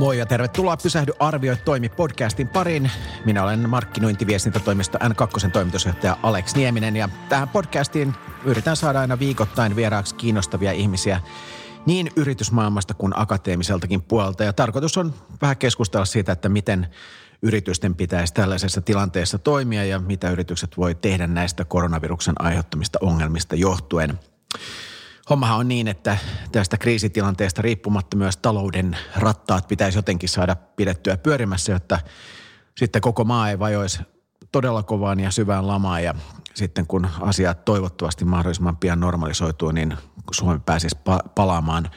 Moi ja tervetuloa Pysähdy arvioi toimi podcastin pariin. Minä olen markkinointiviestintätoimisto N2 toimitusjohtaja Alex Nieminen ja tähän podcastiin yritän saada aina viikoittain vieraaksi kiinnostavia ihmisiä niin yritysmaailmasta kuin akateemiseltakin puolelta. Ja tarkoitus on vähän keskustella siitä, että miten yritysten pitäisi tällaisessa tilanteessa toimia ja mitä yritykset voi tehdä näistä koronaviruksen aiheuttamista ongelmista johtuen. Hommahan on niin, että tästä kriisitilanteesta riippumatta myös talouden rattaat pitäisi jotenkin saada pidettyä pyörimässä, jotta sitten koko maa ei vajoisi todella kovaan ja syvään lamaan ja sitten kun asiat toivottavasti mahdollisimman pian normalisoituu, niin Suomi pääsisi palaamaan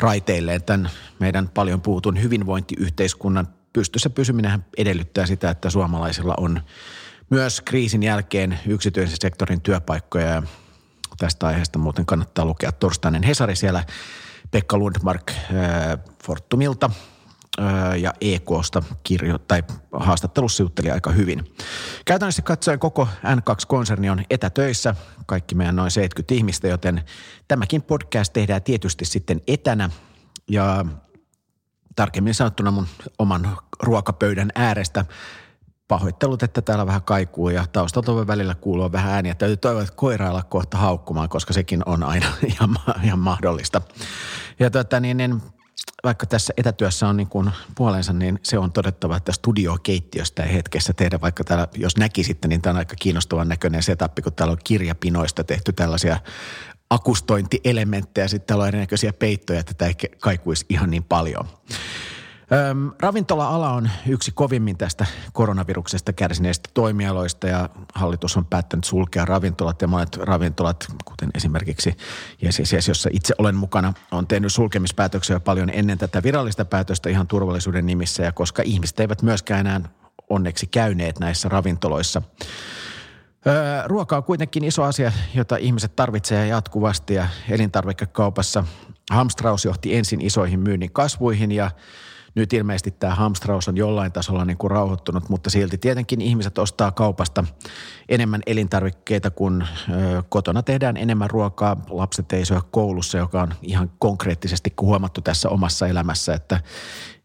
raiteilleen. Tämän meidän paljon puhutun hyvinvointiyhteiskunnan pystyssä pysyminen edellyttää sitä, että suomalaisilla on myös kriisin jälkeen yksityisen sektorin työpaikkoja ja tästä aiheesta muuten kannattaa lukea torstainen Hesari siellä. Pekka Lundmark äh, Fortumilta äh, ja EKsta kirjo, tai haastattelussa jutteli aika hyvin. Käytännössä katsoen koko N2-konserni on etätöissä, kaikki meidän noin 70 ihmistä, joten tämäkin podcast tehdään tietysti sitten etänä. Ja tarkemmin sanottuna mun oman ruokapöydän äärestä pahoittelut, että täällä vähän kaikuu ja taustalta voi välillä kuulua vähän ääniä. Täytyy toivoa, että koira olla kohta haukkumaan, koska sekin on aina ihan, ihan mahdollista. Ja tuota, niin, niin, vaikka tässä etätyössä on niin kuin puolensa, niin se on todettava, että studiokeittiöstä ei hetkessä tehdä, vaikka täällä, jos näkisitte, niin tämä on aika kiinnostavan näköinen setup, kun täällä on kirjapinoista tehty tällaisia akustointielementtejä, sitten täällä on erinäköisiä peittoja, että tämä ei kaikuisi ihan niin paljon. Öm, ravintola-ala on yksi kovimmin tästä koronaviruksesta kärsineistä toimialoista ja hallitus on päättänyt sulkea ravintolat ja monet ravintolat, kuten esimerkiksi Yes, jossa itse olen mukana, on tehnyt sulkemispäätöksiä paljon ennen tätä virallista päätöstä ihan turvallisuuden nimissä ja koska ihmiset eivät myöskään enää onneksi käyneet näissä ravintoloissa. ruoka on kuitenkin iso asia, jota ihmiset tarvitsevat jatkuvasti ja elintarvikekaupassa Hamstraus johti ensin isoihin myynnin kasvuihin ja nyt ilmeisesti tämä hamstraus on jollain tasolla niin kuin rauhoittunut, mutta silti tietenkin ihmiset ostaa kaupasta enemmän elintarvikkeita, kun ö, kotona tehdään enemmän ruokaa. Lapset ei syö koulussa, joka on ihan konkreettisesti huomattu tässä omassa elämässä, että,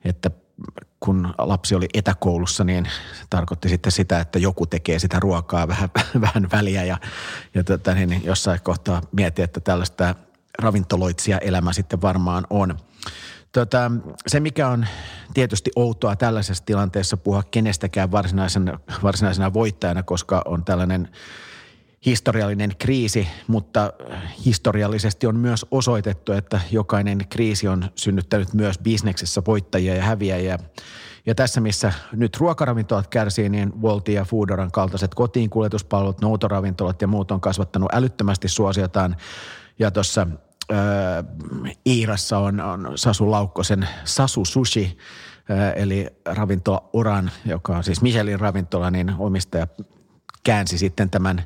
että kun lapsi oli etäkoulussa, niin tarkoitti sitten sitä, että joku tekee sitä ruokaa vähän, vähän väliä ja, ja tota, niin jossain kohtaa mietin, että tällaista ravintoloitsija elämä sitten varmaan on. Tota, se, mikä on tietysti outoa tällaisessa tilanteessa puhua kenestäkään varsinaisena, varsinaisena voittajana, koska on tällainen historiallinen kriisi, mutta historiallisesti on myös osoitettu, että jokainen kriisi on synnyttänyt myös bisneksessä voittajia ja häviäjiä. Ja tässä, missä nyt ruokaravintolat kärsii, niin Volti ja Foodoran kaltaiset kotiin kuljetuspalvelut, noutoravintolat ja muut on kasvattanut älyttömästi suosiotaan. Ja tuossa äh, Iirassa on, on Sasu Laukkosen Sasu Sushi, äh, eli ravintola Oran, joka on siis Michelin ravintola, niin omistaja käänsi sitten tämän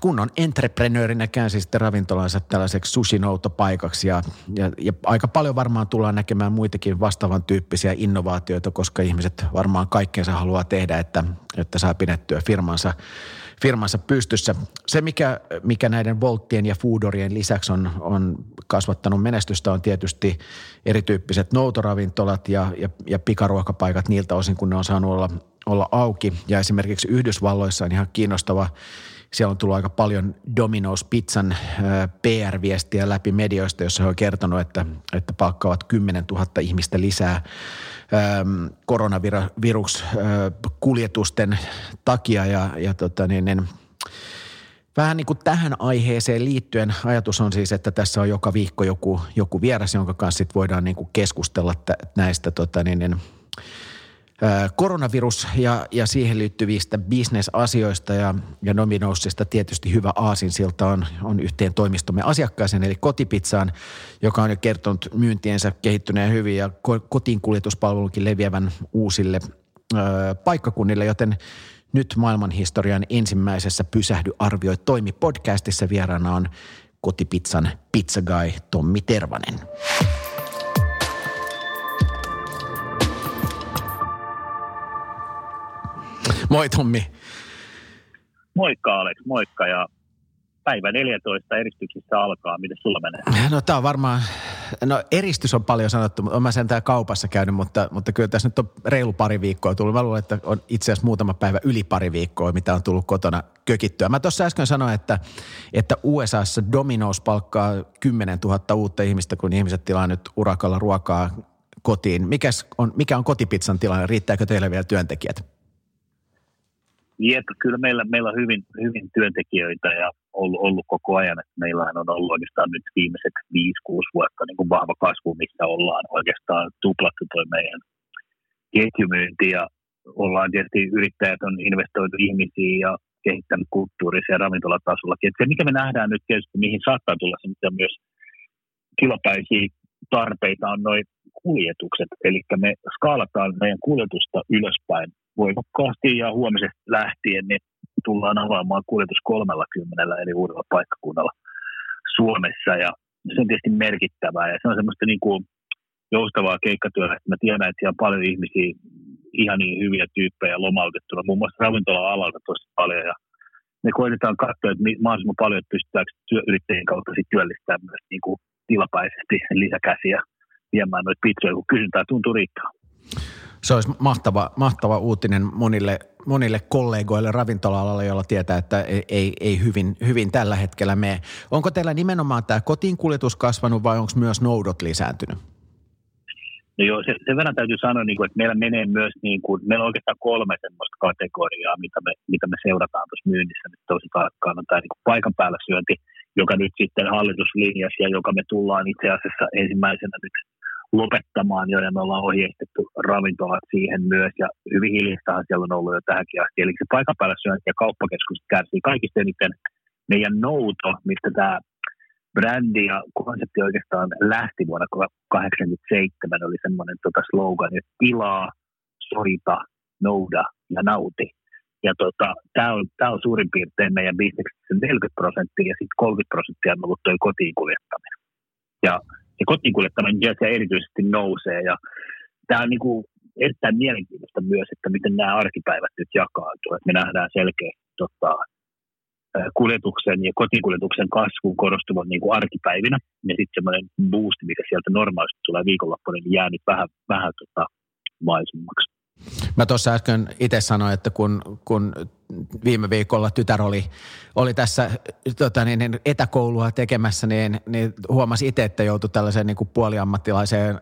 kunnon entreprenöörinä käänsi sitten ravintolansa tällaiseksi sushi-noutopaikaksi ja, ja, ja aika paljon varmaan tullaan näkemään muitakin vastaavan tyyppisiä innovaatioita, koska ihmiset varmaan kaikkeensa haluaa tehdä, että, että saa pidettyä firmansa firmansa pystyssä. Se, mikä, mikä näiden Volttien ja Foodorien lisäksi on, on kasvattanut menestystä, on tietysti erityyppiset noutoravintolat ja, ja, ja pikaruokapaikat niiltä osin, kun ne on saanut olla, olla auki. Ja esimerkiksi Yhdysvalloissa on ihan kiinnostava siellä on tullut aika paljon Domino's Pizzan PR-viestiä läpi medioista, jossa he on kertonut, että, että palkkaavat 10 000 ihmistä lisää koronaviruskuljetusten takia. Ja, ja tota niin, niin, Vähän niin kuin tähän aiheeseen liittyen ajatus on siis, että tässä on joka viikko joku, joku vieras, jonka kanssa sit voidaan niin kuin keskustella näistä tota niin, niin, koronavirus ja, ja siihen liittyvistä bisnesasioista ja, ja Nominoussista tietysti hyvä aasinsilta on, on yhteen toimistomme asiakkaaseen eli kotipizzaan, joka on jo kertonut myyntiensä kehittyneen hyvin ja kotiin kuljetuspalvelunkin leviävän uusille ö, paikkakunnille, joten nyt maailmanhistorian ensimmäisessä Pysähdy arvioi toimi podcastissa vieraana on kotipizzan pizza guy Tommi Tervanen. Moi Tommi. Moikka Alex, moikka ja päivä 14 eristyksissä alkaa. Miten sulla menee? No tämä on varmaan no eristys on paljon sanottu, mutta olen sen täällä kaupassa käynyt, mutta, mutta kyllä tässä nyt on reilu pari viikkoa tullut. Mä luulen, että on itse asiassa muutama päivä yli pari viikkoa, mitä on tullut kotona kökittyä. Mä tuossa äsken sanoin, että, että USAssa Domino's palkkaa 10 000 uutta ihmistä, kun ihmiset tilaa nyt urakalla ruokaa kotiin. Mikäs on, mikä on kotipizzan tilanne? Riittääkö teille vielä työntekijät? Jep, kyllä meillä, meillä on hyvin, hyvin työntekijöitä ja ollut, ollut koko ajan. Että meillä on ollut oikeastaan nyt viimeiset 5-6 vuotta niin kuin vahva kasvu, missä ollaan oikeastaan tuplattu tuo meidän ketjumyynti ja ollaan tietysti yrittäjät on investoitu ihmisiin ja kehittänyt kulttuurisia ja ravintolatasollakin. Et se, mikä me nähdään nyt tietysti, mihin saattaa tulla se, mitä myös tilapäisiä tarpeita on noin kuljetukset. Eli me skaalataan meidän kuljetusta ylöspäin voimakkaasti ja huomisesta lähtien niin tullaan avaamaan kuljetus 30 eli uudella paikkakunnalla Suomessa ja se on tietysti merkittävää ja se on semmoista niin kuin joustavaa keikkatyötä. Mä tiedän, että siellä on paljon ihmisiä, ihan niin hyviä tyyppejä lomautettuna, muun muassa ravintola-alalta tosi paljon ja me koitetaan katsoa, että mahdollisimman paljon että pystytäänkö työyrittäjien kautta sit työllistämään myös niin kuin tilapäisesti lisäkäsiä viemään noita pizzoja, kun kysyntää tuntuu riittää. Se olisi mahtava, mahtava uutinen monille, monille kollegoille ravintola-alalla, joilla tietää, että ei, ei, hyvin, hyvin tällä hetkellä mene. Onko teillä nimenomaan tämä kotiin kuljetus kasvanut vai onko myös noudot lisääntynyt? No joo, se, sen verran täytyy sanoa, niin kuin, että meillä menee myös, niin kuin, meillä on oikeastaan kolme semmoista kategoriaa, mitä me, mitä me seurataan tuossa myynnissä nyt tosi tarkkaan. On tämä niin kuin paikan päällä syönti, joka nyt sitten hallituslinjassa ja joka me tullaan itse asiassa ensimmäisenä nyt lopettamaan jo, ja me ollaan ohjeistettu ravintolat siihen myös, ja hyvin hiljastahan siellä on ollut jo tähänkin asti. Eli se paikan päällä syönti ja kauppakeskus kärsii kaikista eniten meidän nouto, mistä tämä brändi ja konsepti oikeastaan lähti vuonna 1987, oli semmoinen tota slogan, että tilaa, soita, nouda ja nauti. Ja tota, tämä on, tää on suurin piirtein meidän bisneksessä 40 prosenttia ja sitten 30 prosenttia on ollut tuo kotiin kuljettaminen. Ja se kotiin kuljettaminen se erityisesti nousee ja tämä on niinku erittäin mielenkiintoista myös, että miten nämä arkipäivät nyt jakautuu. me nähdään selkeästi tota, kuljetuksen ja kotikuljetuksen kasvun korostuvan niin kuin arkipäivinä. Ja sitten semmoinen boosti, mikä sieltä normaalisti tulee viikonloppuna, niin jää nyt vähän, vähän tota, vaisummaksi. Mä tuossa äsken itse sanoin, että kun, kun viime viikolla tytär oli, oli tässä tota, niin, niin etäkoulua tekemässä, niin, niin huomasi itse, että joutui tällaiseen niin kuin puoliammattilaiseen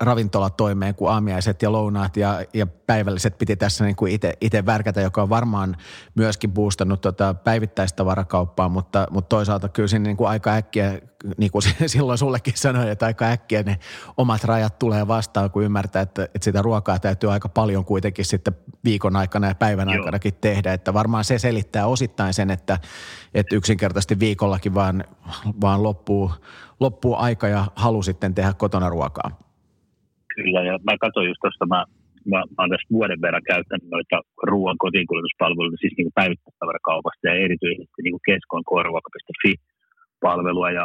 ravintolatoimeen kuin aamiaiset ja lounaat ja, ja päivälliset piti tässä niin kuin itse värkätä, joka on varmaan myöskin boostannut tota päivittäistavarakauppaa, mutta, mutta toisaalta kyllä siinä niin kuin aika äkkiä, niin kuin silloin sullekin sanoin, että aika äkkiä ne omat rajat tulee vastaan, kun ymmärtää, että, että sitä ruokaa täytyy aika paljon kuitenkin sitten viikon aikana ja päivän Joo. aikanakin tehdä, että varmaan se selittää osittain sen, että, että yksinkertaisesti viikollakin vaan, vaan loppuu, loppuu aika ja halu sitten tehdä kotona ruokaa. Kyllä, ja mä katsoin just tuosta, mä, mä, mä olen tässä vuoden verran käyttänyt noita ruoan kotiinkuljetuspalveluita, siis niin päivittäistavarakaupasta ja erityisesti niin kuin keskoon palvelua Ja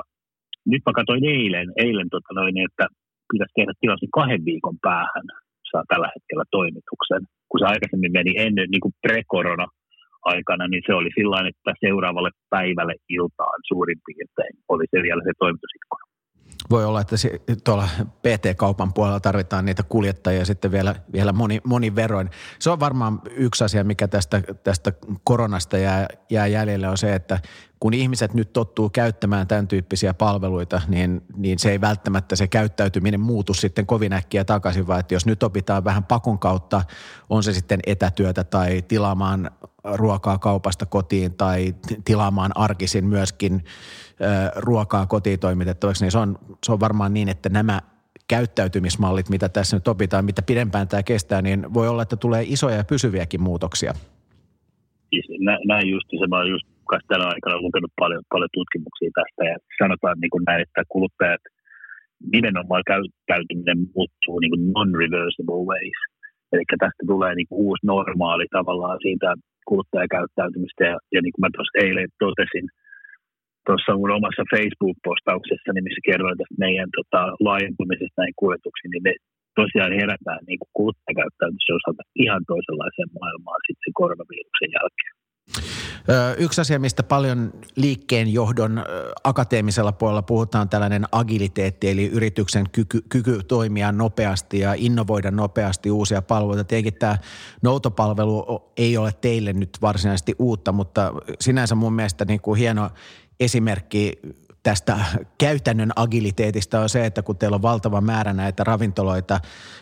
nyt mä katsoin eilen, eilen tota noin, että pitäisi tehdä tilaus niin kahden viikon päähän saa tällä hetkellä toimituksen. Kun se aikaisemmin meni ennen niin kuin pre-korona aikana, niin se oli sillä että seuraavalle päivälle iltaan suurin piirtein oli se vielä se toimitusikkuna voi olla, että tuolla PT-kaupan puolella tarvitaan niitä kuljettajia sitten vielä, vielä moni, moni veroin. Se on varmaan yksi asia, mikä tästä, tästä koronasta jää, jää jäljelle, on se, että kun ihmiset nyt tottuu käyttämään tämän tyyppisiä palveluita, niin, niin se ei välttämättä se käyttäytyminen muutu sitten kovin äkkiä takaisin, vaan että jos nyt opitaan vähän pakon kautta, on se sitten etätyötä tai tilaamaan ruokaa kaupasta kotiin tai tilaamaan arkisin myöskin ruokaa kotiin toimitettavaksi, niin se on, se on varmaan niin, että nämä käyttäytymismallit, mitä tässä nyt opitaan, mitä pidempään tämä kestää, niin voi olla, että tulee isoja ja pysyviäkin muutoksia. Siis näin just, se mä oon just tällä aikana lukenut paljon, paljon tutkimuksia tästä ja sanotaan niin kuin näin, että kuluttajat nimenomaan käyttäytyminen muuttuu niin kuin non-reversible ways. Eli tästä tulee niin kuin uusi normaali tavallaan siitä kuluttajakäyttäytymistä ja, ja niin kuin mä tuossa eilen totesin – tuossa mun omassa Facebook-postauksessa, niin missä kerroin tästä meidän tota, laajentumisesta näihin kuljetuksiin, niin me tosiaan herätään niin kuluttajakäyttäytymisen osalta ihan toisenlaiseen maailmaan sitten sen koronaviruksen jälkeen. Yksi asia, mistä paljon liikkeen johdon akateemisella puolella puhutaan, tällainen agiliteetti, eli yrityksen kyky, kyky toimia nopeasti ja innovoida nopeasti uusia palveluita. Tietenkin tämä noutopalvelu ei ole teille nyt varsinaisesti uutta, mutta sinänsä mun mielestä niin kuin hieno esimerkki tästä käytännön agiliteetista on se, että kun teillä on valtava määrä näitä ravintoloita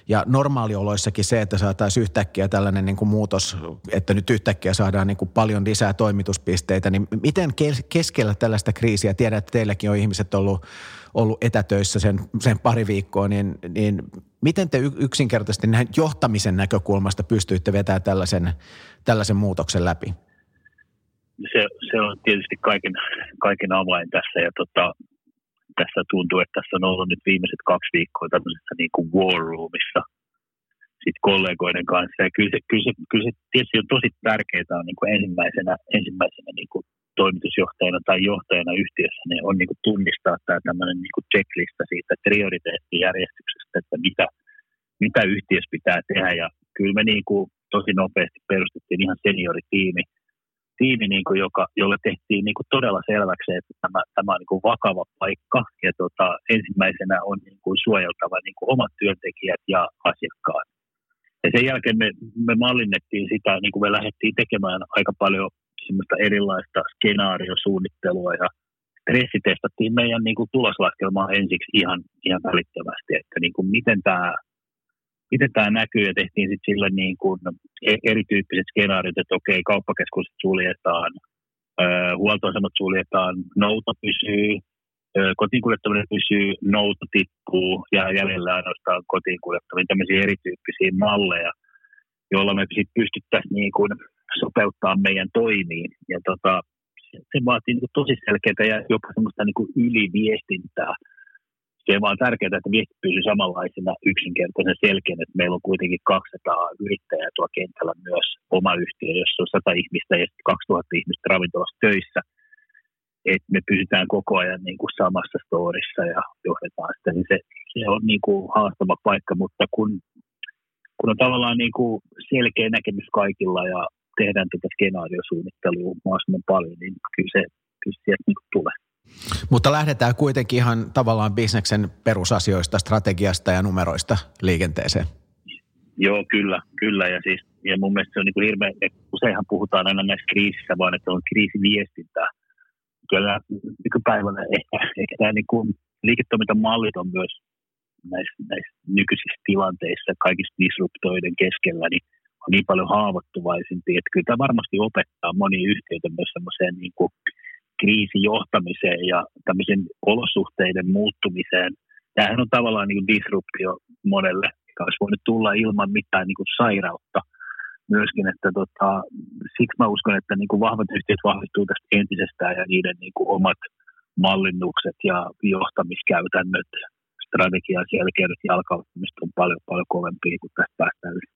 ja normaalioloissakin se, että saataisiin yhtäkkiä tällainen niin kuin muutos, että nyt yhtäkkiä saadaan niin kuin paljon lisää toimituspisteitä, niin miten keskellä tällaista kriisiä, tiedän, että teilläkin on ihmiset ollut, ollut etätöissä sen, sen pari viikkoa, niin, niin miten te yksinkertaisesti näin johtamisen näkökulmasta pystyitte vetämään tällaisen, tällaisen muutoksen läpi? Se, se on tietysti kaiken, kaiken avain tässä ja tota, tässä tuntuu, että tässä on ollut nyt viimeiset kaksi viikkoa tämmöisessä niin kuin war roomissa sit kollegoiden kanssa. Ja kyllä se, kyllä se, kyllä se tietysti on tosi tärkeää on niin kuin ensimmäisenä, ensimmäisenä niin kuin toimitusjohtajana tai johtajana yhtiössä niin on niin kuin tunnistaa tämä tämmöinen niin kuin checklista siitä prioriteettijärjestyksestä, että mitä, mitä yhtiössä pitää tehdä. Ja kyllä me niin kuin tosi nopeasti perustettiin ihan senioritiimi – tiimi, niin kuin, joka, jolle tehtiin niin kuin todella selväksi, että tämä, tämä on niin kuin vakava paikka ja tota, ensimmäisenä on niin kuin suojeltava niin kuin omat työntekijät ja asiakkaat. Ja sen jälkeen me, me mallinnettiin sitä, niin kuin me lähdettiin tekemään aika paljon semmoista erilaista skenaariosuunnittelua ja stressitestattiin meidän niin kuin tuloslaskelmaa ensiksi ihan, ihan välittömästi, että niin kuin miten tämä miten tämä näkyy ja tehtiin sitten sille niin kuin e- erityyppiset skenaariot, että okei, kauppakeskukset suljetaan, huoltoasemat suljetaan, nouto pysyy, kotiin kuljettaminen pysyy, nouto tippuu ja jäljellä ainoastaan kotiin kuljettaminen, tämmöisiä erityyppisiä malleja, joilla me sitten pystyttäisiin niin kuin sopeuttaa meidän toimiin. Ja tota, se vaatii niin tosi selkeää ja jopa semmoista niin kuin yliviestintää se on vaan tärkeää, että viesti pysyy samanlaisena yksinkertaisen selkeän, että meillä on kuitenkin 200 yrittäjää tuolla kentällä myös oma yhtiö, jossa on 100 ihmistä ja 2000 ihmistä ravintolassa töissä. Että me pysytään koko ajan niin kuin samassa storissa ja johdetaan sitä, niin se, se on niin kuin haastava paikka, mutta kun, kun on tavallaan niin kuin selkeä näkemys kaikilla ja tehdään tätä skenaariosuunnittelua mahdollisimman paljon, niin kyllä se, kyllä se niin tulee. Mutta lähdetään kuitenkin ihan tavallaan bisneksen perusasioista, strategiasta ja numeroista liikenteeseen. Joo, kyllä, kyllä. Ja, siis, ja mun mielestä se on niin kuin hirveän, useinhan puhutaan aina näissä kriisissä, vaan että on kriisiviestintää. Kyllä nykypäivänä ehkä, ehkä tämä niin kuin liiketoimintamallit on myös näissä, näissä nykyisissä tilanteissa kaikista disruptoiden keskellä, niin on niin paljon haavoittuvaisempia, että kyllä tämä varmasti opettaa monia yhtiöitä myös semmoiseen niin kuin kriisijohtamiseen ja tämmöisen olosuhteiden muuttumiseen. Tämähän on tavallaan niin kuin disruptio monelle, joka olisi voinut tulla ilman mitään niin kuin sairautta myöskin, että tota, siksi mä uskon, että niin kuin vahvat yhtiöt vahvistuu tästä entisestään ja niiden niin kuin omat mallinnukset ja johtamiskäytännöt, strategian selkeydet ja jalkauttamista on paljon, paljon kovempia, kuin tästä päästään yli.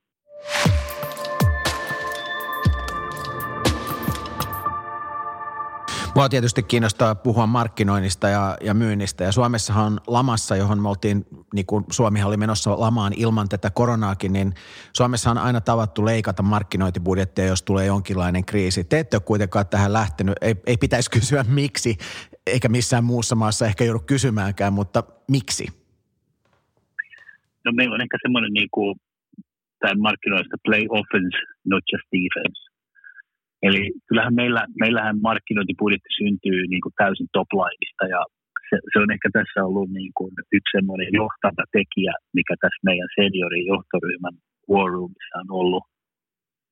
Mua tietysti kiinnostaa puhua markkinoinnista ja, ja myynnistä. Ja Suomessahan on lamassa, johon me oltiin, niin kuin Suomihan oli menossa lamaan ilman tätä koronaakin, niin Suomessa on aina tavattu leikata markkinointibudjettia, jos tulee jonkinlainen kriisi. Te ette ole kuitenkaan tähän lähtenyt. Ei, ei pitäisi kysyä miksi, eikä missään muussa maassa ehkä joudu kysymäänkään, mutta miksi? No meillä on ehkä semmoinen niin kuin, tämän markkinoista play offense, not just defense. Eli kyllähän meillä, meillähän markkinointibudjetti syntyy niin kuin täysin toplineista ja se, se, on ehkä tässä ollut niin kuin yksi semmoinen johtava tekijä, mikä tässä meidän seniorin johtoryhmän War Roomissa on ollut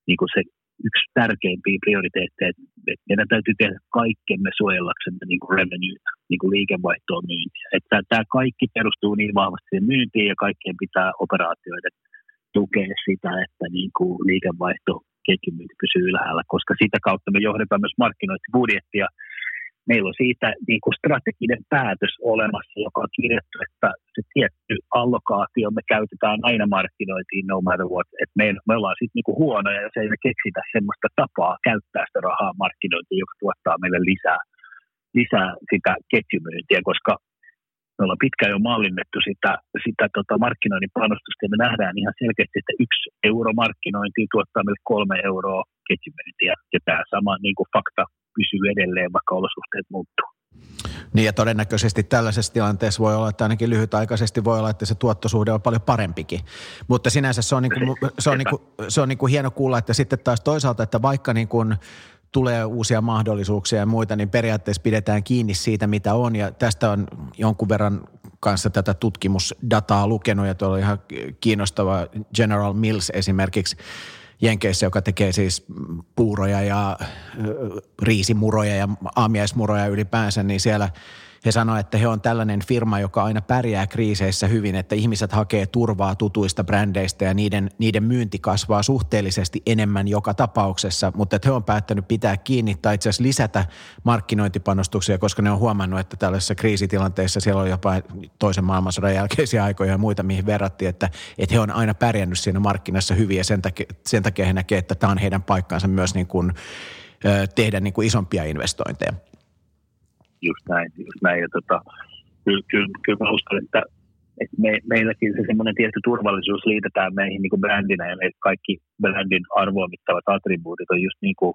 niin kuin se yksi tärkeimpiä prioriteetteja, että meidän täytyy tehdä kaikkemme suojellaksemme niin kuin revenue, niin kuin liikevaihtoon myyntiä. Että tämä kaikki perustuu niin vahvasti siihen myyntiin ja kaikkien pitää operaatioiden tukea sitä, että niin kuin liikevaihto ketjumyynti pysyy ylhäällä, koska sitä kautta me johdetaan myös markkinointibudjettia. Meillä on siitä niin kuin strateginen päätös olemassa, joka on kirjattu, että se tietty allokaatio me käytetään aina markkinointiin no matter what. Et me, me ollaan sitten niin huonoja, jos ei me keksitä semmoista tapaa käyttää sitä rahaa markkinointiin, joka tuottaa meille lisää, lisää sitä ketjumyyntiä, koska me ollaan pitkään jo mallinnettu sitä, sitä tota markkinoinnin panostusta ja me nähdään ihan selkeästi, että yksi euro markkinointi tuottaa meille kolme euroa ketjumyyntiä. Ja tämä sama niin kuin fakta pysyy edelleen, vaikka olosuhteet muuttuu. Niin ja todennäköisesti tällaisessa tilanteessa voi olla, että ainakin lyhytaikaisesti voi olla, että se tuottosuhde on paljon parempikin. Mutta sinänsä se on, niin kuin, se on, niin kuin, se on niin kuin hieno kuulla, että sitten taas toisaalta, että vaikka niin kuin tulee uusia mahdollisuuksia ja muita, niin periaatteessa pidetään kiinni siitä, mitä on. Ja tästä on jonkun verran kanssa tätä tutkimusdataa lukenut ja tuolla on ihan kiinnostava General Mills esimerkiksi Jenkeissä, joka tekee siis puuroja ja riisimuroja ja aamiaismuroja ylipäänsä, niin siellä – he sanoivat, että he on tällainen firma, joka aina pärjää kriiseissä hyvin, että ihmiset hakee turvaa tutuista brändeistä ja niiden, niiden myynti kasvaa suhteellisesti enemmän joka tapauksessa, mutta että he on päättänyt pitää kiinni tai itse asiassa lisätä markkinointipanostuksia, koska ne on huomannut, että tällaisessa kriisitilanteessa siellä on jopa toisen maailmansodan jälkeisiä aikoja ja muita, mihin verrattiin, että, että he on aina pärjännyt siinä markkinassa hyvin ja sen takia, sen takia he näkevät, että tämä on heidän paikkaansa myös niin kuin, tehdä niin kuin isompia investointeja just näin. Just näin. Ja tota, kyllä, kyllä, kyllä mä uskon, että, että me, meilläkin se semmoinen tietty turvallisuus liitetään meihin niin kuin brändinä ja me kaikki brändin arvoamittavat attribuutit on just niin kuin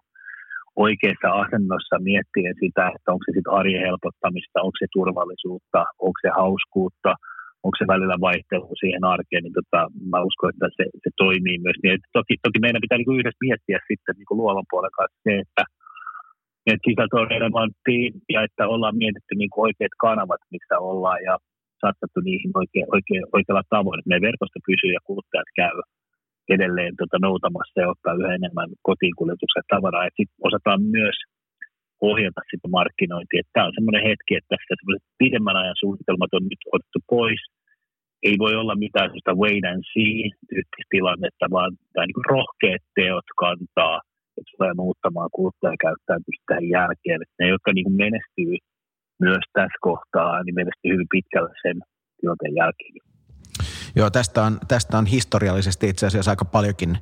oikeassa asennossa miettien sitä, että onko se sitten arjen helpottamista, onko se turvallisuutta, onko se hauskuutta, onko se välillä vaihtelu siihen arkeen, niin tota, mä uskon, että se, se toimii myös. Niin, toki, toki meidän pitää niin kuin yhdessä miettiä sitten niin kuin luovan puolen kanssa se, että – että sisältö on relevanttia ja että ollaan mietitty niin oikeat kanavat, missä ollaan ja satsattu niihin oikein, oikein, oikealla tavoin, että meidän verkosto pysyy ja kuluttajat käy edelleen tota, noutamassa ja ottaa yhä enemmän kotiin kuljetuksen tavaraa. Että sitten osataan myös ohjata sitä markkinointia. Tämä on semmoinen hetki, että tässä pidemmän ajan suunnitelmat on nyt otettu pois. Ei voi olla mitään sellaista wait and see tyyppistä tilannetta, vaan tämä niin rohkeat teot kantaa – että tulee muuttamaan kuluttajakäyttäytymistä tähän jälkeen. Että ne, jotka niin menestyy myös tässä kohtaa, niin menestyy hyvin pitkälle sen tilanteen jälkeen. Joo, tästä on, tästä on historiallisesti itse asiassa aika paljonkin,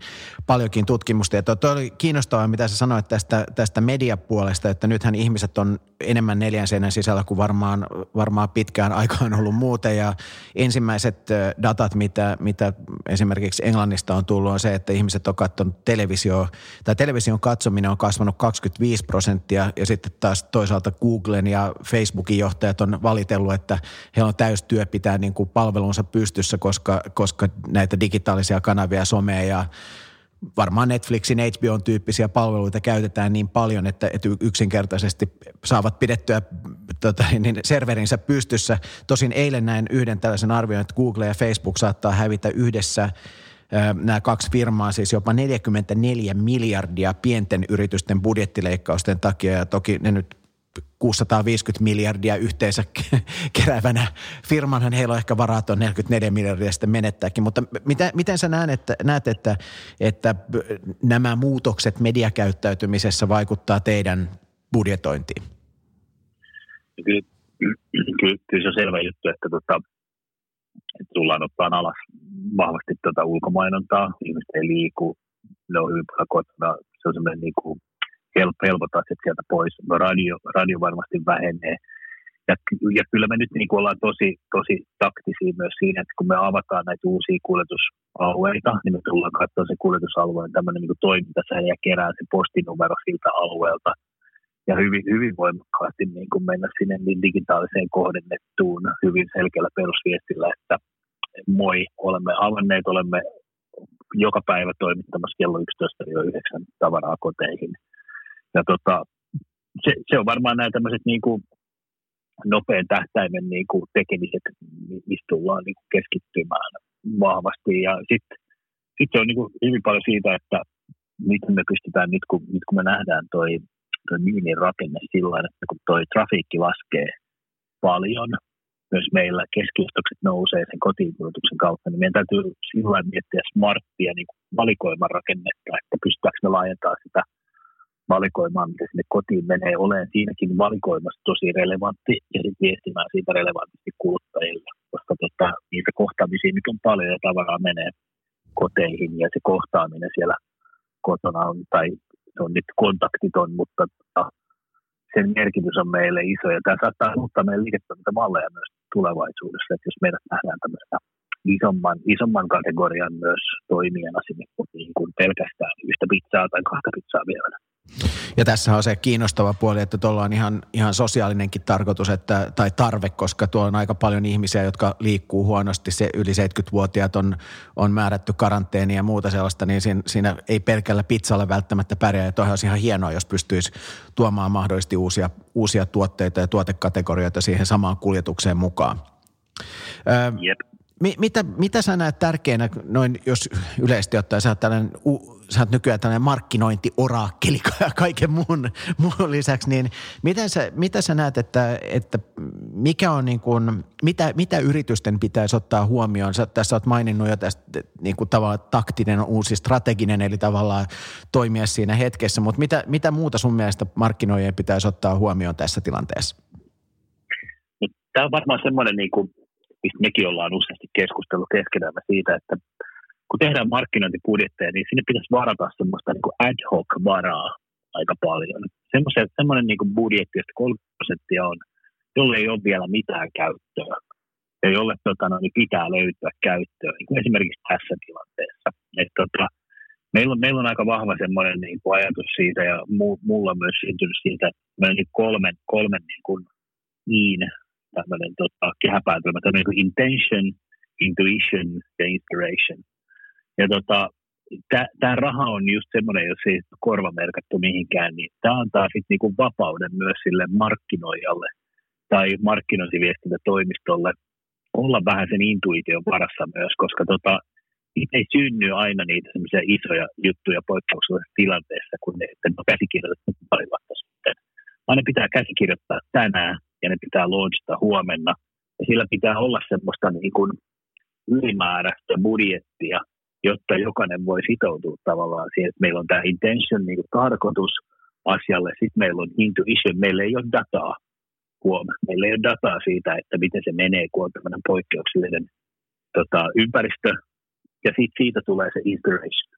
paljonkin tutkimusta. Ja tuo oli kiinnostavaa, mitä sä sanoit tästä, tästä mediapuolesta, että nythän ihmiset on enemmän neljän seinän sisällä kuin varmaan, varmaan pitkään aikaan ollut muuten. Ja ensimmäiset datat, mitä, mitä esimerkiksi Englannista on tullut, on se, että ihmiset on katsonut televisio, tai television katsominen on kasvanut 25 prosenttia, ja sitten taas toisaalta Googlen ja Facebookin johtajat on valitellut, että heillä on täystyö pitää niin kuin palvelunsa pystyssä, koska, koska näitä digitaalisia kanavia, somea ja varmaan Netflixin, HBO-tyyppisiä palveluita käytetään niin paljon, että, että yksinkertaisesti saavat pidettyä tota, niin serverinsä pystyssä. Tosin eilen näin yhden tällaisen arvion, että Google ja Facebook saattaa hävitä yhdessä nämä kaksi firmaa siis jopa 44 miljardia pienten yritysten budjettileikkausten takia ja toki ne nyt 650 miljardia yhteensä keräävänä firmanhan heillä on ehkä varaa tuon 44 miljardia sitten menettääkin, mutta miten, miten sä näet, että, näet, että, että nämä muutokset mediakäyttäytymisessä vaikuttaa teidän budjetointiin? Kyllä, kyllä se on selvä juttu, että, tota, että tullaan ottaa alas vahvasti tuota ulkomainontaa, ihmiset ei liiku, ne on hyvin paljon kotona, se on semmoinen niin kuin helpottaa sit sieltä pois. Radio, radio varmasti vähenee. Ja, ja kyllä me nyt niin kuin ollaan tosi, tosi taktisia myös siinä, että kun me avataan näitä uusia kuljetusalueita, niin me tullaan katsoa se kuljetusalueen tämmöinen niin toiminta ja kerää se postinumero siltä alueelta. Ja hyvin, hyvin voimakkaasti niin kuin mennä sinne niin digitaaliseen kohdennettuun hyvin selkeällä perusviestillä, että moi, olemme avanneet, olemme joka päivä toimittamassa kello 11-9 tavaraa koteihin – ja tota, se, se, on varmaan nämä tämmöiset niin kuin nopean tähtäimen niin kuin tekemiset, mistä tullaan niin kuin keskittymään vahvasti. Ja sitten sit se on niin kuin hyvin paljon siitä, että miten me pystytään nyt, kun, nyt kun me nähdään toi, toi myynnin rakenne sillä että kun toi trafiikki laskee paljon, myös meillä keskiostokset nousee sen kotiinkulutuksen kautta, niin meidän täytyy sillä miettiä smarttia niin valikoiman rakennetta, että pystytäänkö me laajentamaan sitä – valikoimaan, mitä sinne kotiin menee, olen siinäkin valikoimassa tosi relevantti ja viestimään siitä relevantisti kuluttajille, koska tota, niitä kohtaamisia nyt on paljon ja tavaraa menee koteihin ja se kohtaaminen siellä kotona on, tai se on nyt kontaktiton, mutta sen merkitys on meille iso ja tämä saattaa muuttaa meidän liiketoimintamalleja myös tulevaisuudessa, että jos meidät nähdään tämmöisenä isomman, isomman kategorian myös toimijana sinne niin kuin pelkästään yhtä pizzaa tai kahta pizzaa vielä. Ja tässä on se kiinnostava puoli, että tuolla on ihan, ihan sosiaalinenkin tarkoitus että, tai tarve, koska tuolla on aika paljon ihmisiä, jotka liikkuu huonosti. Se yli 70-vuotiaat on, on määrätty karanteeni ja muuta sellaista, niin siinä, siinä ei pelkällä pizzalla välttämättä pärjää. Ja olisi ihan hienoa, jos pystyisi tuomaan mahdollisesti uusia, uusia tuotteita ja tuotekategorioita siihen samaan kuljetukseen mukaan. Öö, Jep. Mitä, mitä sä näet tärkeänä, noin jos yleisesti ottaen, sä oot, tällainen, sä oot nykyään tällainen markkinointiorakkeli kaiken muun, muun lisäksi, niin miten sä, mitä sä näet, että, että mikä on niin kuin, mitä, mitä yritysten pitäisi ottaa huomioon? Sä tässä oot maininnut jo tästä niin kuin tavallaan taktinen uusi strateginen, eli tavallaan toimia siinä hetkessä, mutta mitä, mitä muuta sun mielestä markkinoijien pitäisi ottaa huomioon tässä tilanteessa? Tämä on varmaan semmoinen niin kuin mistä mekin ollaan useasti keskustellut keskenään siitä, että kun tehdään markkinointibudjetteja, niin sinne pitäisi varata semmoista niin kuin ad hoc varaa aika paljon. Semmoinen niin kuin budjetti, josta 30 prosenttia on, jolle ei ole vielä mitään käyttöä ja jolle tota, no, niin pitää löytyä käyttöä, niin kuin esimerkiksi tässä tilanteessa. Et, tota, meillä, on, meillä on aika vahva semmoinen niin kuin ajatus siitä, ja mu, mulla on myös syntynyt siitä, että meillä on niin kolmen, kolmen niin kuin, niin tämmöinen tota, kehäpäätelmä, tämmöinen kuin intention, intuition ja inspiration. Ja tota, tämä raha on just semmoinen, jos ei korvamerkattu mihinkään, niin tämä antaa sitten niinku vapauden myös sille markkinoijalle tai markkinointiviestintätoimistolle olla vähän sen intuition varassa myös, koska tota, ei synny aina niitä semmoisia isoja juttuja poikkeuksellisessa tilanteessa, kun ne, että on käsikirjoitettu pari vuotta sitten. Aina pitää käsikirjoittaa tänään ja ne pitää launchata huomenna. Ja sillä pitää olla semmoista niin kuin ylimääräistä budjettia, jotta jokainen voi sitoutua tavallaan siihen, että meillä on tämä intention, niin kuin tarkoitus asialle, sitten meillä on intuition, meillä ei ole dataa, huom. Meillä ei ole dataa siitä, että miten se menee, kun on tämmöinen poikkeuksellinen tota, ympäristö, ja sitten siitä tulee se inspiration.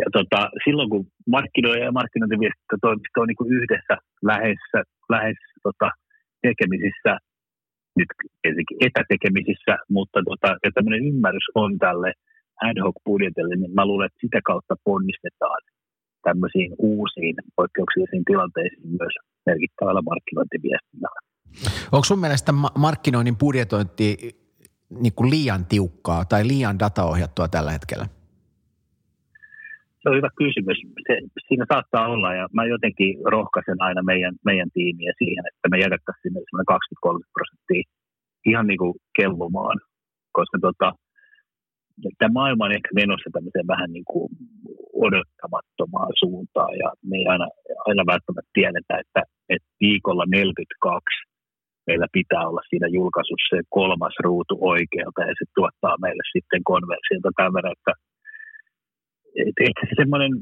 Ja tota, silloin kun markkinoija ja markkinointiviestintätoimisto on niin kuin yhdessä lähes, lähes tota, tekemisissä, nyt ensinnäkin etätekemisissä, mutta tota, ja tämmöinen ymmärrys on tälle ad hoc budjetille, niin mä luulen, että sitä kautta ponnistetaan tämmöisiin uusiin poikkeuksellisiin tilanteisiin myös merkittävällä markkinointiviestinnällä. Onko sun mielestä markkinoinnin budjetointi niin kuin liian tiukkaa tai liian dataohjattua tällä hetkellä? On hyvä kysymys. Se, siinä saattaa olla ja mä jotenkin rohkaisen aina meidän, meidän tiimiä siihen, että me jätettäisiin sinne 20-30 prosenttia ihan niin kuin kellumaan, koska tota, tämä maailma on ehkä menossa tämmöiseen vähän niin kuin odottamattomaan suuntaan ja me ei aina, aina välttämättä tiedetä, että, että viikolla 42 meillä pitää olla siinä julkaisussa se kolmas ruutu oikealta ja se tuottaa meille sitten konversiota tämän että että ehkä se semmoinen,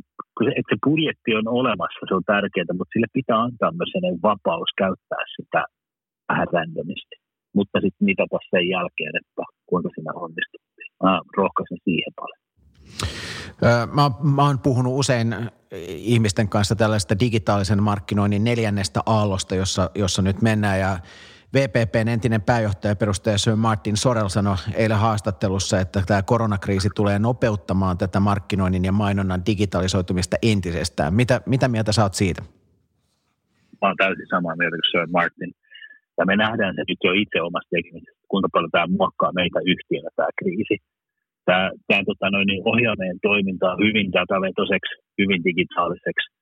että se budjetti on olemassa, se on tärkeää, mutta sille pitää antaa myös vapaus käyttää sitä vähän randomisti. Mutta sitten tässä sen jälkeen, että kuinka siinä onnistuttiin. Mä rohkaisen siihen paljon. Mä, mä oon puhunut usein ihmisten kanssa tällaista digitaalisen markkinoinnin neljännestä aallosta, jossa, jossa nyt mennään ja VPPn entinen pääjohtaja perustaja Sir Martin Sorel sanoi eilen haastattelussa, että tämä koronakriisi tulee nopeuttamaan tätä markkinoinnin ja mainonnan digitalisoitumista entisestään. Mitä, mitä mieltä saat siitä? Mä olen täysin samaa mieltä kuin Sir Martin. Ja me nähdään se nyt jo itse omassa tekemisessä, kuinka paljon tämä muokkaa meitä yhtiönä tämä kriisi. Tämä, tämä tota, noin, niin ohjaa meidän toimintaa hyvin datavetoseksi, hyvin digitaaliseksi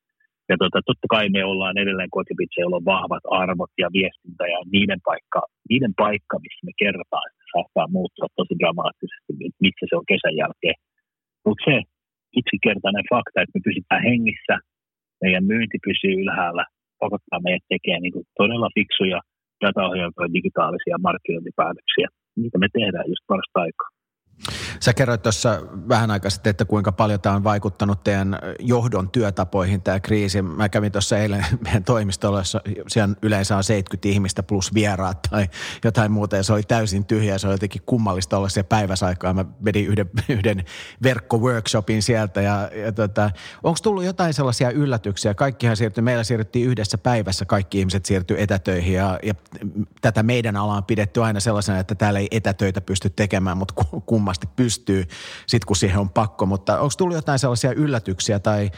ja tota, totta kai me ollaan edelleen kotipizza, jolla on vahvat arvot ja viestintä ja niiden paikka, niiden paikka missä me kerrotaan, että saattaa muuttua tosi dramaattisesti, missä se on kesän jälkeen. Mutta se yksinkertainen fakta, että me pysytään hengissä, meidän myynti pysyy ylhäällä, pakottaa meidät tekemään niin kuin todella fiksuja dataohjelmia digitaalisia markkinointipäätöksiä. Niitä me tehdään just parasta aikaa. Sä kerroit tuossa vähän aikaa sitten, että kuinka paljon tämä on vaikuttanut teidän johdon työtapoihin tämä kriisi. Mä kävin tuossa eilen meidän toimistolla, jossa siellä yleensä on 70 ihmistä plus vieraat tai jotain muuta ja se oli täysin tyhjä. Se oli jotenkin kummallista olla siellä päiväsaikaa. Mä vedin yhden, yhden verkkoworkshopin sieltä ja, ja tota, onko tullut jotain sellaisia yllätyksiä? Kaikkihan siirtyi, meillä siirryttiin yhdessä päivässä, kaikki ihmiset siirtyi etätöihin ja, ja tätä meidän alaa on pidetty aina sellaisena, että täällä ei etätöitä pysty tekemään, mutta kummasti pystyy sitten kun siihen on pakko. Mutta onko tullut jotain sellaisia yllätyksiä tai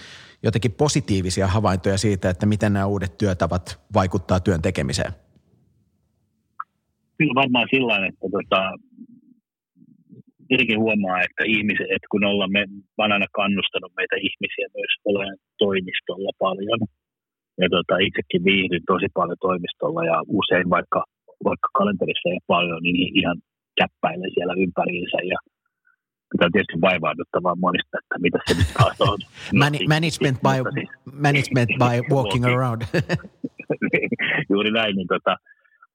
jotenkin positiivisia havaintoja siitä, että miten nämä uudet työtavat vaikuttaa työn tekemiseen? Kyllä varmaan sillä että tota, tietenkin huomaa, että ihmiset, että kun ollaan, me, mä olen aina kannustanut meitä ihmisiä myös olemaan toimistolla paljon. Ja tota, itsekin viihdyn tosi paljon toimistolla ja usein vaikka, vaikka kalenterissa ei paljon, niin ihan käppäilen siellä ympäriinsä ja Pitää tietysti vaivaaduttavaa monista, että mitä se nyt taas on. Man- management, by, siis, management by walking around. Juuri näin, niin tota,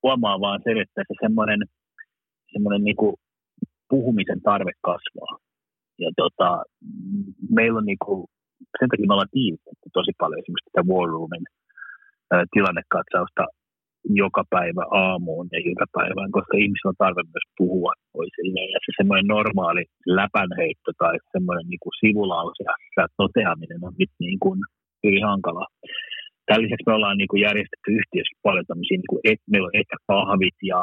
huomaa vaan sen, että se semmoinen, semmoinen niin kuin puhumisen tarve kasvaa. Ja tota, meillä on niin kuin, sen takia me ollaan tiivistetty tosi paljon esimerkiksi tätä War Roomin tilannekatsausta joka päivä aamuun ja iltapäivään, koska ihmisillä on tarve myös puhua toisilleen. Ja se semmoinen normaali läpänheitto tai semmoinen niin kuin sivulause ja toteaminen on nyt niin kuin hyvin hankalaa. Tämän lisäksi me ollaan niin kuin järjestetty yhtiössä paljon tämmöisiä, niin kuin et, meillä on ehkä kahvit ja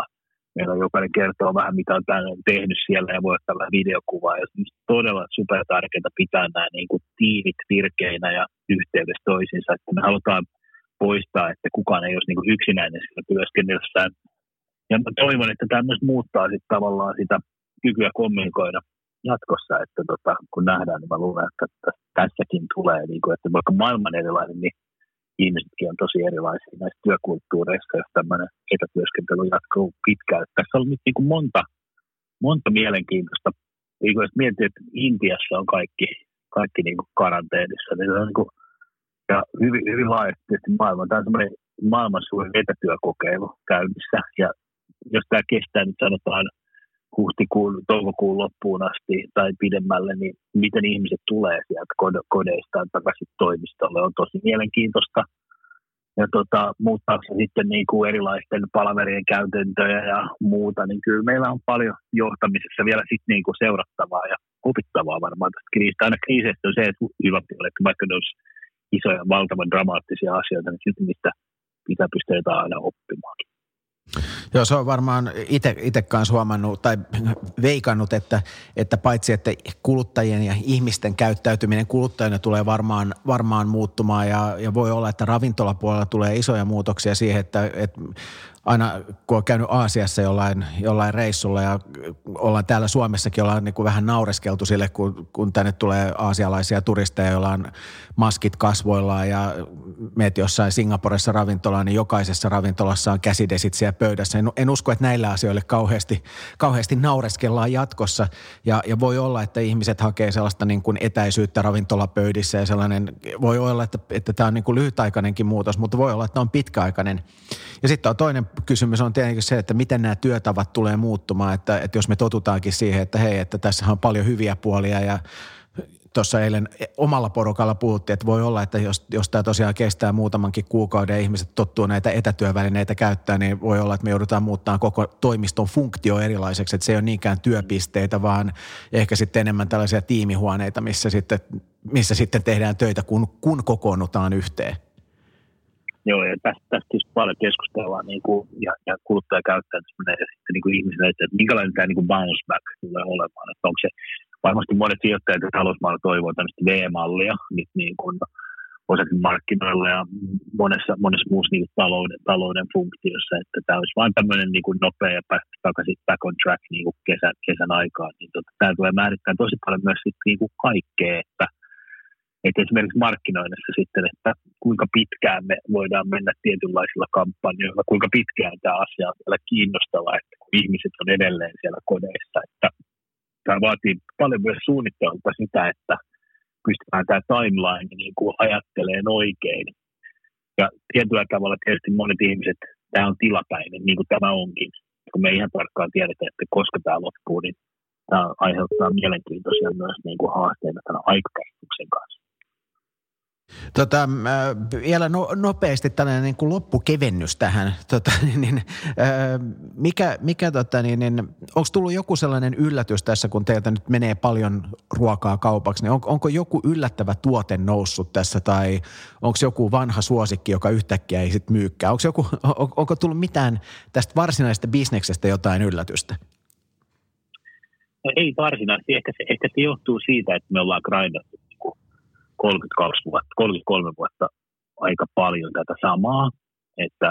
meillä on jokainen kertoo vähän, mitä on tänne tehnyt siellä ja voi ottaa vähän videokuvaa. Ja todella super tärkeää pitää nämä niin kuin tiivit virkeinä ja yhteydessä toisiinsa. Että me halutaan poistaa, että kukaan ei olisi niin kuin yksinäinen siinä työskennellessään. Ja mä toivon, että tämä myös muuttaa sitten tavallaan sitä kykyä kommunikoida jatkossa, että tota, kun nähdään, niin mä luulen, että tässäkin tulee, niin kuin, että vaikka maailman erilainen, niin ihmisetkin on tosi erilaisia näissä työkulttuureissa, jos tämmöinen etätyöskentely jatkuu pitkään. Tässä on nyt niin kuin monta, monta mielenkiintoista. Niin jos miettii, että Intiassa on kaikki, kaikki niin kuin karanteenissa, niin se on niin kuin ja hyvin, hyvin laajasti maailma. Tämä on semmoinen maailman suurin etätyökokeilu käynnissä. Ja jos tämä kestää nyt sanotaan huhtikuun, toukokuun loppuun asti tai pidemmälle, niin miten ihmiset tulee sieltä kodeistaan takaisin toimistolle on tosi mielenkiintoista. Ja tota, muuttaa se sitten niin kuin erilaisten palaverien käytäntöjä ja muuta, niin kyllä meillä on paljon johtamisessa vielä sitten niin kuin seurattavaa ja opittavaa varmaan tästä kriisistä. Aina kriiseistä on se, että hyvä puoli, että vaikka ne olisi isoja, valtavan dramaattisia asioita, niin silti niistä pitää pystyä jotain aina oppimaan. Joo, se on varmaan itse kanssa huomannut tai veikannut, että, että paitsi että kuluttajien ja ihmisten käyttäytyminen kuluttajina tulee varmaan, varmaan muuttumaan ja, ja voi olla, että ravintolapuolella tulee isoja muutoksia siihen, että, että aina kun on käynyt Aasiassa jollain, jollain reissulla ja ollaan täällä Suomessakin ollaan niin kuin vähän naureskeltu sille, kun, kun tänne tulee aasialaisia turisteja, joilla on maskit kasvoillaan ja meet jossain Singaporessa ravintolaan, niin jokaisessa ravintolassa on käsidesit siellä pöydässä. En, en usko, että näillä asioille kauheasti, kauheasti naureskellaan jatkossa ja, ja voi olla, että ihmiset hakee sellaista niin kuin etäisyyttä ravintolapöydissä ja sellainen, voi olla, että, että tämä on niin kuin lyhytaikainenkin muutos, mutta voi olla, että on pitkäaikainen. Ja sitten on toinen kysymys on tietenkin se, että miten nämä työtavat tulee muuttumaan, että, että jos me totutaankin siihen, että hei, että tässä on paljon hyviä puolia ja tuossa eilen omalla porukalla puhuttiin, että voi olla, että jos, jos tämä tosiaan kestää muutamankin kuukauden ja ihmiset tottuu näitä etätyövälineitä käyttää, niin voi olla, että me joudutaan muuttamaan koko toimiston funktio erilaiseksi, että se ei ole niinkään työpisteitä, vaan ehkä sitten enemmän tällaisia tiimihuoneita, missä sitten, missä sitten tehdään töitä, kun, kun kokoonnutaan yhteen. Joo, ja tästä, tästä siis paljon keskustellaan niin kuin, ja, ja kuluttajakäyttäytyminen ja sitten niin kuin ihmisille, että, että minkälainen tämä niin kuin bounce back tulee olemaan. Että onko se, varmasti monet sijoittajat ja talousmaalla toivoo tämmöistä V-mallia nyt niin kuin osakemarkkinoilla ja monessa, monessa muussa niin talouden, talouden funktiossa, että tämä olisi vain tämmöinen niin kuin nopea ja päästä takaisin back on track niin kuin kesän, kesän aikaan. Niin tota, tämä tulee määrittää tosi paljon myös sit, niin kuin kaikkea, että – että esimerkiksi markkinoinnissa sitten, että kuinka pitkään me voidaan mennä tietynlaisilla kampanjoilla, kuinka pitkään tämä asia on vielä kiinnostava, että kun ihmiset on edelleen siellä kodeissa, että tämä vaatii paljon myös suunnittelua sitä, että pystytään tämä timeline niin kuin ajatteleen oikein. Ja tietyllä tavalla tietysti monet ihmiset, tämä on tilapäinen, niin kuin tämä onkin. Kun me ei ihan tarkkaan tiedetä, että koska tämä loppuu, niin tämä aiheuttaa mielenkiintoisia myös niin kuin haasteita tämän aikakäsityksen kanssa. Tota, äh, vielä no, nopeasti tällainen niin kuin loppukevennys tähän. Tota, niin, niin, äh, mikä, mikä tota, niin, niin, onko tullut joku sellainen yllätys tässä, kun teiltä nyt menee paljon ruokaa kaupaksi, niin on, onko joku yllättävä tuote noussut tässä tai onko joku vanha suosikki, joka yhtäkkiä ei sitten myykkää? Onko, joku, on, onko tullut mitään tästä varsinaisesta bisneksestä jotain yllätystä? No ei varsinaisesti. Ehkä se, ehkä se johtuu siitä, että me ollaan grindattu 32 vuotta, 33 vuotta aika paljon tätä samaa, että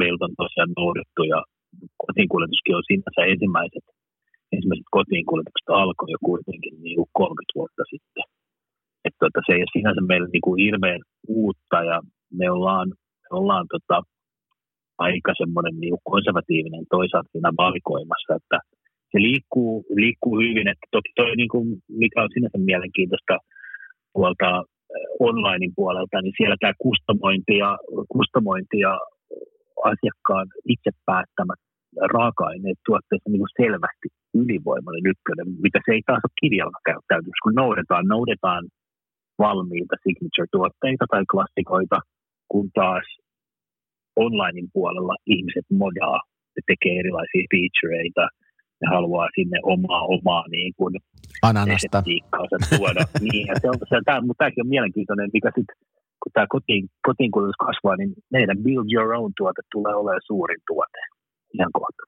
meiltä on tosiaan noudettu ja kotiinkuljetuskin on sinänsä ensimmäiset, ensimmäiset kotiinkuljetukset alkoi jo kuitenkin niin kuin 30 vuotta sitten. Että tota, se ei ole sinänsä meille niin kuin hirveän uutta ja me ollaan, me ollaan tota, aika semmoinen niin konservatiivinen toisaalta siinä valikoimassa, että se liikkuu, liikkuu hyvin, että toki toi, niin kuin, mikä on sinänsä mielenkiintoista – tuolta eh, onlinein puolelta, niin siellä tämä kustomointi ja, kustomointi ja asiakkaan itse päättämät raaka-aineet tuotteessa niin kuin selvästi ylivoimainen ykkönen, mitä se ei taas ole kirjalla kun noudetaan, noudetaan valmiita signature-tuotteita tai klassikoita, kun taas onlinein puolella ihmiset modaa ja tekee erilaisia featureita – ne haluaa sinne omaa, omaa niin kuin Ananasta. tuoda. niin, ja se on, se, tämä, mutta tämäkin on mielenkiintoinen, mikä sitten kun tämä kotiin, kotiinkulutus kasvaa, niin meidän build your own tuote tulee olemaan suurin tuote ihan kohta.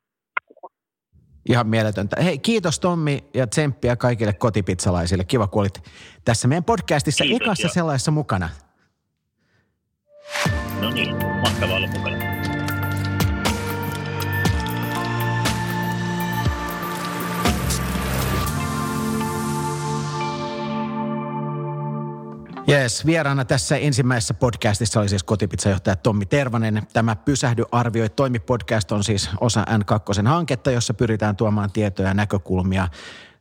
Ihan mieletöntä. Hei, kiitos Tommi ja tsemppiä kaikille kotipizzalaisille. Kiva, kun olit tässä meidän podcastissa kiitos, ekassa jo. sellaisessa mukana. No niin, mahtavaa olla mukana. Jees, vieraana tässä ensimmäisessä podcastissa oli siis kotipizzajohtaja Tommi Tervanen. Tämä Pysähdy arvioi toimipodcast on siis osa N2-hanketta, jossa pyritään tuomaan tietoja ja näkökulmia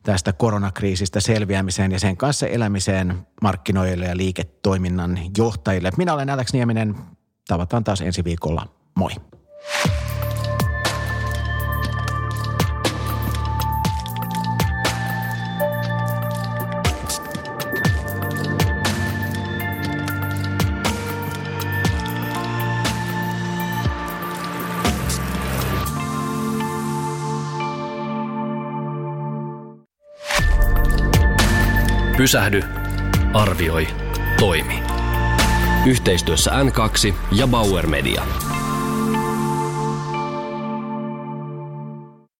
tästä koronakriisistä selviämiseen ja sen kanssa elämiseen markkinoille ja liiketoiminnan johtajille. Minä olen Alex Nieminen. Tavataan taas ensi viikolla. Moi. Pysähdy, arvioi, toimi. Yhteistyössä N2 ja Bauer Media.